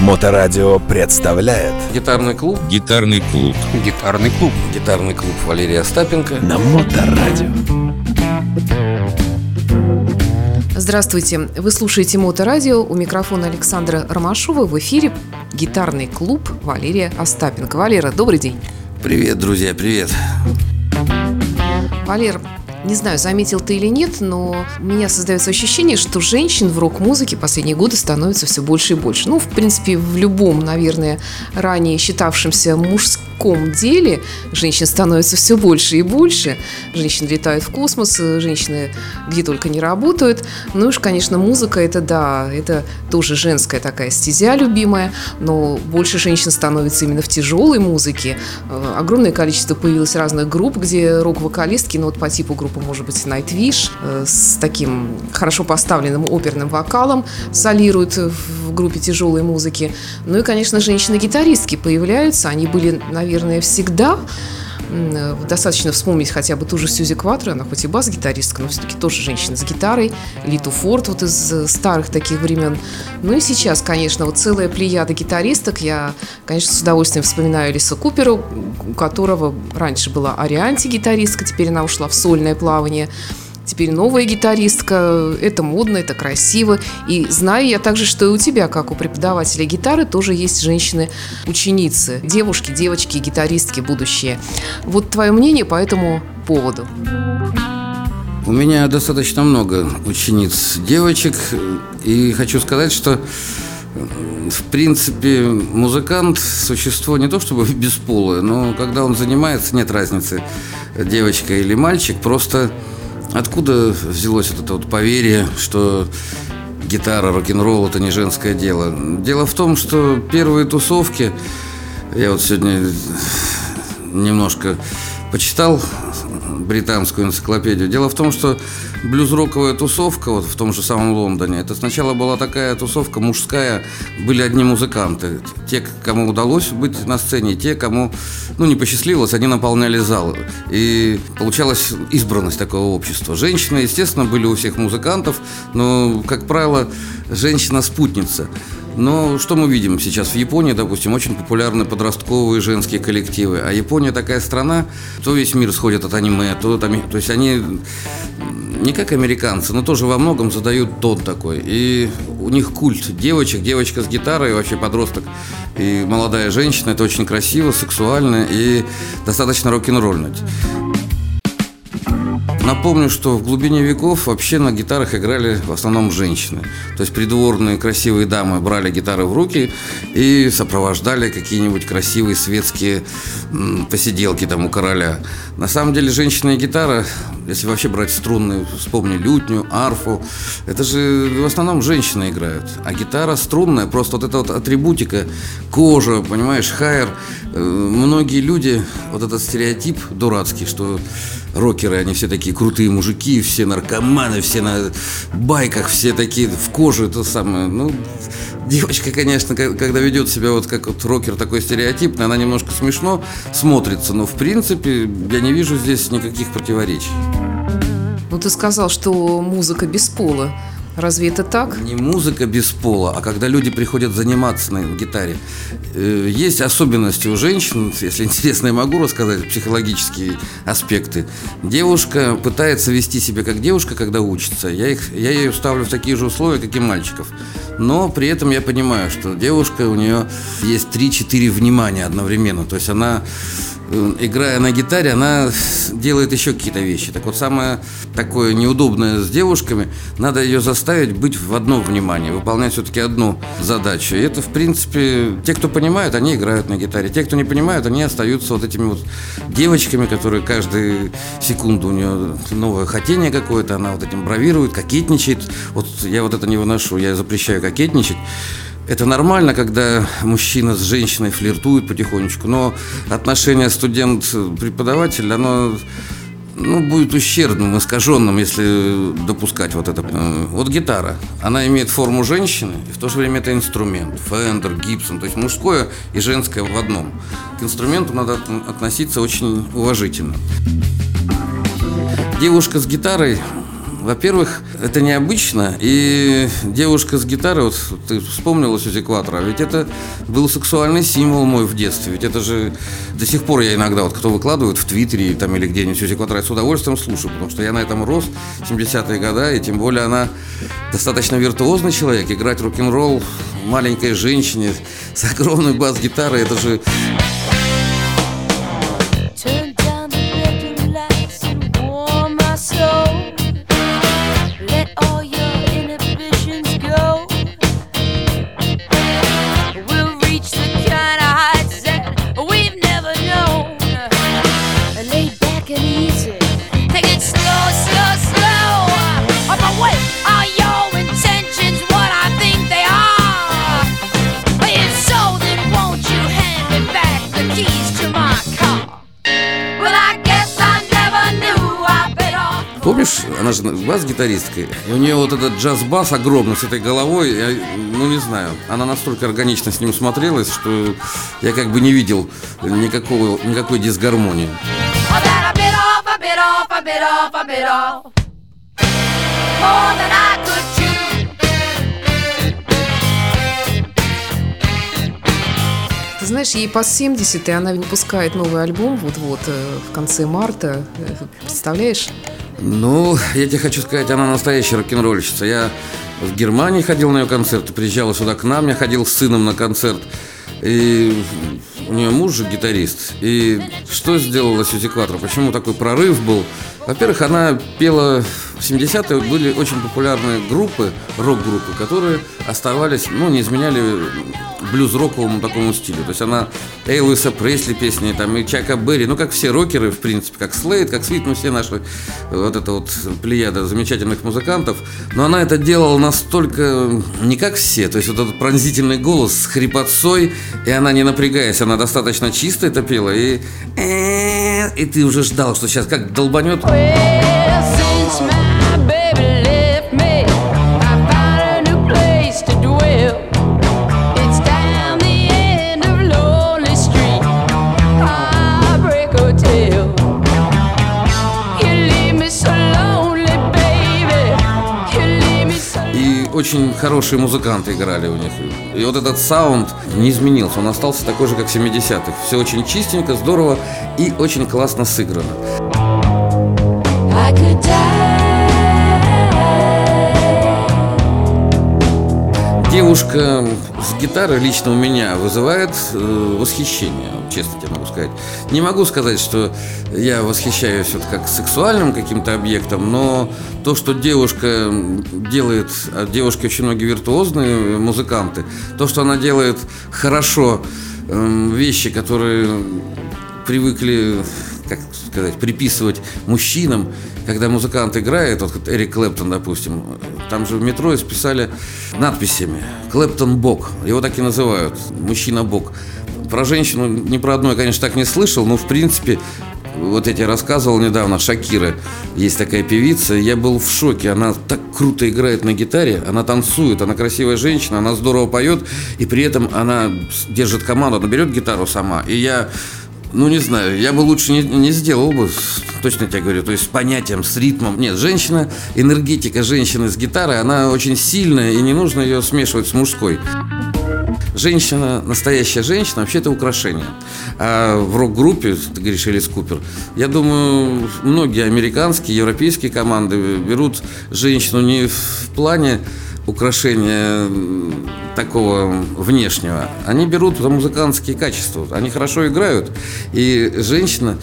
Моторадио представляет Гитарный клуб Гитарный клуб. Гитарный клуб. Гитарный клуб Валерия Остапенко на Моторадио. Здравствуйте! Вы слушаете Моторадио. У микрофона Александра Ромашова. В эфире гитарный клуб Валерия Остапенко. Валера, добрый день. Привет, друзья, привет Валер, не знаю, заметил ты или нет, но у меня создается ощущение, что женщин в рок-музыке последние годы становится все больше и больше. Ну, в принципе, в любом, наверное, ранее считавшемся мужском деле женщин становится все больше и больше. Женщины летают в космос, женщины где только не работают. Ну и уж, конечно, музыка это да, это тоже женская такая стезя любимая, но больше женщин становится именно в тяжелой музыке. Э, огромное количество появилось разных групп, где рок-вокалистки, ну вот по типу группы, может быть, Nightwish, э, с таким хорошо поставленным оперным вокалом солируют в группе тяжелой музыки. Ну и, конечно, женщины-гитаристки появляются. Они были, наверное, всегда достаточно вспомнить хотя бы ту же Сьюзи Кватро, она хоть и бас-гитаристка, но все-таки тоже женщина с гитарой, Литу Форд вот из э, старых таких времен. Ну и сейчас, конечно, вот целая плеяда гитаристок. Я, конечно, с удовольствием вспоминаю Лиса Купера, у которого раньше была Арианти-гитаристка, теперь она ушла в сольное плавание теперь новая гитаристка, это модно, это красиво. И знаю я также, что и у тебя, как у преподавателя гитары, тоже есть женщины-ученицы, девушки, девочки, гитаристки будущее. Вот твое мнение по этому поводу. У меня достаточно много учениц девочек, и хочу сказать, что в принципе, музыкант – существо не то чтобы бесполое, но когда он занимается, нет разницы, девочка или мальчик, просто Откуда взялось вот это вот поверье, что гитара, рок-н-ролл – это не женское дело? Дело в том, что первые тусовки, я вот сегодня немножко почитал британскую энциклопедию. Дело в том, что блюз-роковая тусовка вот в том же самом Лондоне, это сначала была такая тусовка мужская, были одни музыканты. Те, кому удалось быть на сцене, те, кому ну, не посчастливилось, они наполняли залы. И получалась избранность такого общества. Женщины, естественно, были у всех музыкантов, но, как правило, женщина-спутница. Но что мы видим сейчас в Японии, допустим, очень популярны подростковые женские коллективы. А Япония такая страна, то весь мир сходит от аниме, то там, то есть они не как американцы, но тоже во многом задают тон такой. И у них культ девочек, девочка с гитарой, вообще подросток и молодая женщина. Это очень красиво, сексуально и достаточно рок-н-ролльно. Напомню, что в глубине веков вообще на гитарах играли в основном женщины. То есть придворные красивые дамы брали гитары в руки и сопровождали какие-нибудь красивые светские посиделки там у короля. На самом деле женщина и гитара, если вообще брать струнные, вспомни лютню, арфу, это же в основном женщины играют. А гитара струнная, просто вот эта вот атрибутика, кожа, понимаешь, хайер. Э, многие люди, вот этот стереотип дурацкий, что рокеры, они все такие крутые мужики, все наркоманы, все на байках, все такие в коже, это самое. Ну, девочка, конечно, когда ведет себя вот как вот рокер такой стереотипный, она немножко смешно смотрится, но в принципе я не вижу здесь никаких противоречий. Ну, ты сказал, что музыка без пола. Разве это так? Не музыка без пола, а когда люди приходят заниматься на гитаре. Э, есть особенности у женщин, если интересно, я могу рассказать психологические аспекты. Девушка пытается вести себя как девушка, когда учится. Я, их, я ее ставлю в такие же условия, как и мальчиков. Но при этом я понимаю, что девушка, у нее есть 3-4 внимания одновременно. То есть она играя на гитаре, она делает еще какие-то вещи. Так вот, самое такое неудобное с девушками, надо ее заставить быть в одном внимании, выполнять все-таки одну задачу. И это, в принципе, те, кто понимают, они играют на гитаре. Те, кто не понимают, они остаются вот этими вот девочками, которые каждую секунду у нее новое хотение какое-то, она вот этим бравирует, кокетничает. Вот я вот это не выношу, я запрещаю кокетничать. Это нормально, когда мужчина с женщиной флиртует потихонечку, но отношение студент-преподаватель, оно ну, будет ущербным, искаженным, если допускать вот это. Вот гитара, она имеет форму женщины, и в то же время это инструмент. Фендер, Гибсон, то есть мужское и женское в одном. К инструменту надо относиться очень уважительно. Девушка с гитарой во-первых, это необычно, и девушка с гитарой, вот ты вспомнила Сюзи Кватро, ведь это был сексуальный символ мой в детстве, ведь это же до сих пор я иногда, вот кто выкладывает в Твиттере там или где-нибудь Сюзи Кватро, я с удовольствием слушаю, потому что я на этом рос 70-е годы, и тем более она достаточно виртуозный человек, играть рок-н-ролл маленькой женщине с огромной бас-гитарой, это же она же бас-гитаристка, и у нее вот этот джаз-бас огромный с этой головой, я, ну не знаю, она настолько органично с ним смотрелась, что я как бы не видел никакого, никакой дисгармонии. More знаешь, ей по 70, и она выпускает новый альбом вот-вот э, в конце марта. Э, Представляешь? Ну, я тебе хочу сказать, она настоящая рок-н-ролльщица. Я в Германии ходил на ее концерты, приезжала сюда к нам, я ходил с сыном на концерт. И у нее муж же гитарист. И что сделала Сьюзи Кватро? Почему такой прорыв был? Во-первых, она пела в 70-е, были очень популярные группы, рок-группы, которые оставались, ну, не изменяли блюз-роковому такому стилю. То есть она Эйлвиса Пресли песни, там, и Чака Берри, ну, как все рокеры, в принципе, как Слейд, как Свит, ну, все наши, вот это вот плеяда замечательных музыкантов. Но она это делала настолько не как все, то есть вот этот пронзительный голос с хрипотцой, и она не напрягаясь, она достаточно чисто это пела, и, и ты уже ждал, что сейчас как долбанет. Well, очень хорошие музыканты играли у них. И вот этот саунд не изменился, он остался такой же, как в 70-х. Все очень чистенько, здорово и очень классно сыграно. Девушка с гитарой лично у меня вызывает э, восхищение, честно тебе могу сказать. Не могу сказать, что я восхищаюсь вот как сексуальным каким-то объектом, но то, что девушка делает, а девушки очень многие виртуозные музыканты, то, что она делает хорошо э, вещи, которые привыкли, как сказать, приписывать мужчинам, когда музыкант играет, вот Эрик Клэптон, допустим, там же в метро исписали надписями «Клэптон Бог», его так и называют, «Мужчина Бог». Про женщину ни про одну я, конечно, так не слышал, но, в принципе, вот я тебе рассказывал недавно, Шакира, есть такая певица, я был в шоке, она так круто играет на гитаре, она танцует, она красивая женщина, она здорово поет, и при этом она держит команду, она берет гитару сама, и я ну, не знаю, я бы лучше не, не сделал бы, точно тебе говорю, то есть с понятием, с ритмом. Нет, женщина, энергетика женщины с гитарой, она очень сильная, и не нужно ее смешивать с мужской. Женщина, настоящая женщина, вообще это украшение. А в рок-группе, ты говоришь, Элис Купер, я думаю, многие американские, европейские команды берут женщину не в плане украшения такого внешнего. Они берут музыкантские качества. Они хорошо играют. И женщина,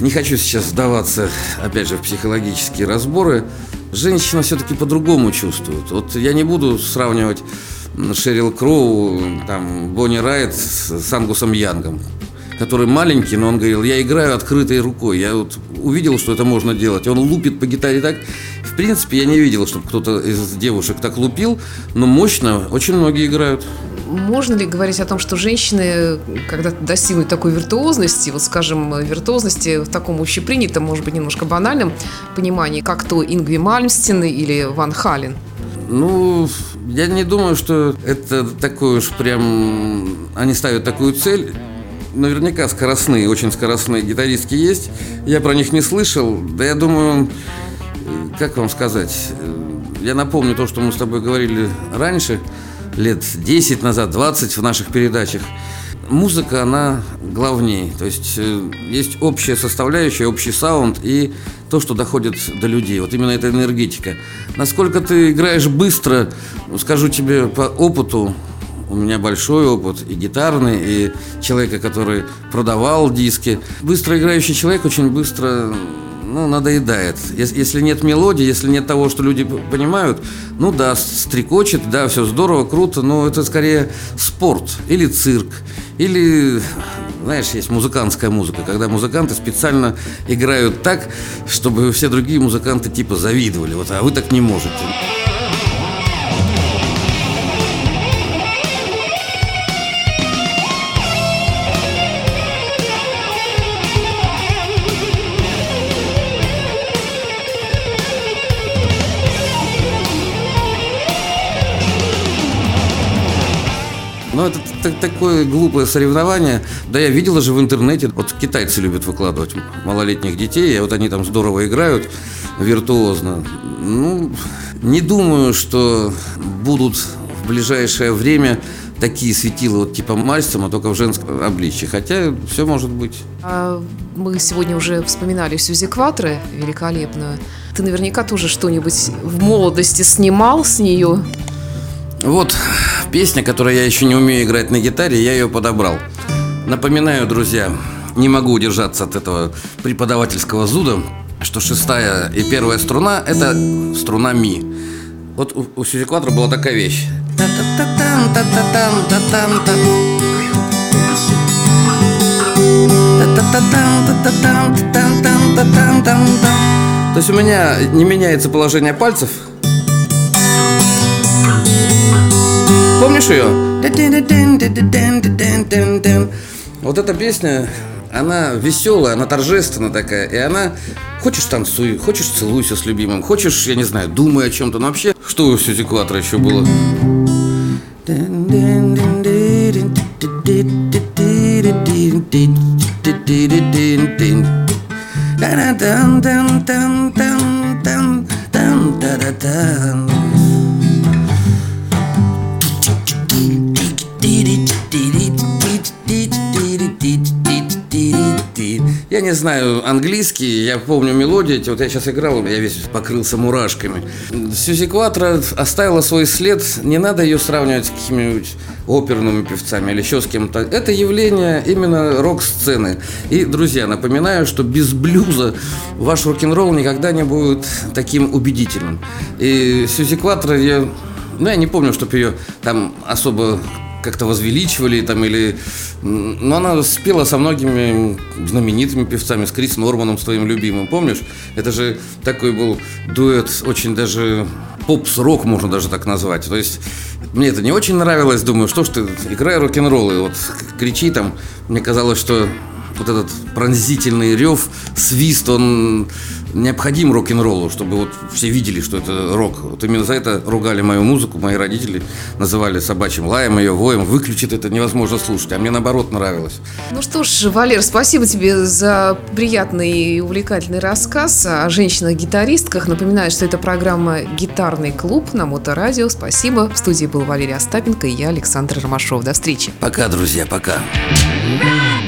не хочу сейчас вдаваться, опять же, в психологические разборы, женщина все-таки по-другому чувствует. Вот я не буду сравнивать Шерил Кроу, там, Бонни Райт с Ангусом Янгом который маленький, но он говорил, я играю открытой рукой. Я вот увидел, что это можно делать. Он лупит по гитаре так. В принципе, я не видел, чтобы кто-то из девушек так лупил, но мощно очень многие играют. Можно ли говорить о том, что женщины, когда достигнут такой виртуозности, вот скажем, виртуозности в таком общепринятом, может быть, немножко банальном понимании, как то Ингви Мальмстин или Ван Хален? Ну, я не думаю, что это такой уж прям... Они ставят такую цель. Наверняка скоростные, очень скоростные гитаристки есть. Я про них не слышал. Да я думаю, как вам сказать, э, я напомню то, что мы с тобой говорили раньше, лет 10 назад, 20 в наших передачах. Музыка, она главнее. То есть э, есть общая составляющая, общий саунд и то, что доходит до людей. Вот именно эта энергетика. Насколько ты играешь быстро, скажу тебе по опыту, у меня большой опыт и гитарный, и человека, который продавал диски. Быстро играющий человек очень быстро ну, надоедает. Ес- Если нет мелодии, если нет того, что люди понимают, ну да, стрекочет, да, все здорово, круто, но это скорее спорт или цирк, или, знаешь, есть музыкантская музыка, когда музыканты специально играют так, чтобы все другие музыканты типа завидовали, вот, а вы так не можете. Ну, это т- такое глупое соревнование. Да я видела же в интернете, вот китайцы любят выкладывать малолетних детей, и вот они там здорово играют, виртуозно. Ну, не думаю, что будут в ближайшее время такие светила вот типа Мальстома, только в женском обличье. Хотя все может быть. А Мы сегодня уже вспоминали Сюзи Кватро, великолепную. Ты наверняка тоже что-нибудь в молодости снимал с нее. Вот песня, которую я еще не умею играть на гитаре, я ее подобрал. Напоминаю, друзья, не могу удержаться от этого преподавательского зуда, что шестая и первая струна – это струна ми. Вот у, у Сьюзи Кватро была такая вещь. То есть у меня не меняется положение пальцев, Помнишь ее? Вот эта песня, она веселая, она торжественная такая, и она хочешь танцуй, хочешь целуйся с любимым, хочешь, я не знаю, думай о чем-то. Но вообще, что у Сюзи Кватро еще было? Я не знаю английский, я помню мелодию, вот я сейчас играл, я весь покрылся мурашками. Сьюзи Кватро оставила свой след, не надо ее сравнивать с какими-нибудь оперными певцами или еще с кем-то. Это явление именно рок-сцены. И, друзья, напоминаю, что без блюза ваш рок-н-ролл никогда не будет таким убедительным. И Сьюзи Кватро, я, ну, я не помню, чтобы ее там особо как-то возвеличивали там или... Но она спела со многими знаменитыми певцами, с Крис Норманом, с твоим любимым, помнишь? Это же такой был дуэт, очень даже поп-рок можно даже так назвать. То есть мне это не очень нравилось, думаю, что ж ты, играй рок-н-ролл, и вот кричи там. Мне казалось, что вот этот пронзительный рев, свист, он необходим рок-н-роллу, чтобы вот все видели, что это рок. Вот именно за это ругали мою музыку, мои родители называли собачьим лаем ее, воем. Выключить это невозможно слушать, а мне наоборот нравилось. Ну что ж, Валер, спасибо тебе за приятный и увлекательный рассказ о женщинах-гитаристках. Напоминаю, что это программа «Гитарный клуб» на Моторадио. Спасибо. В студии был Валерий Остапенко и я, Александр Ромашов. До встречи. Пока, друзья, пока. Ride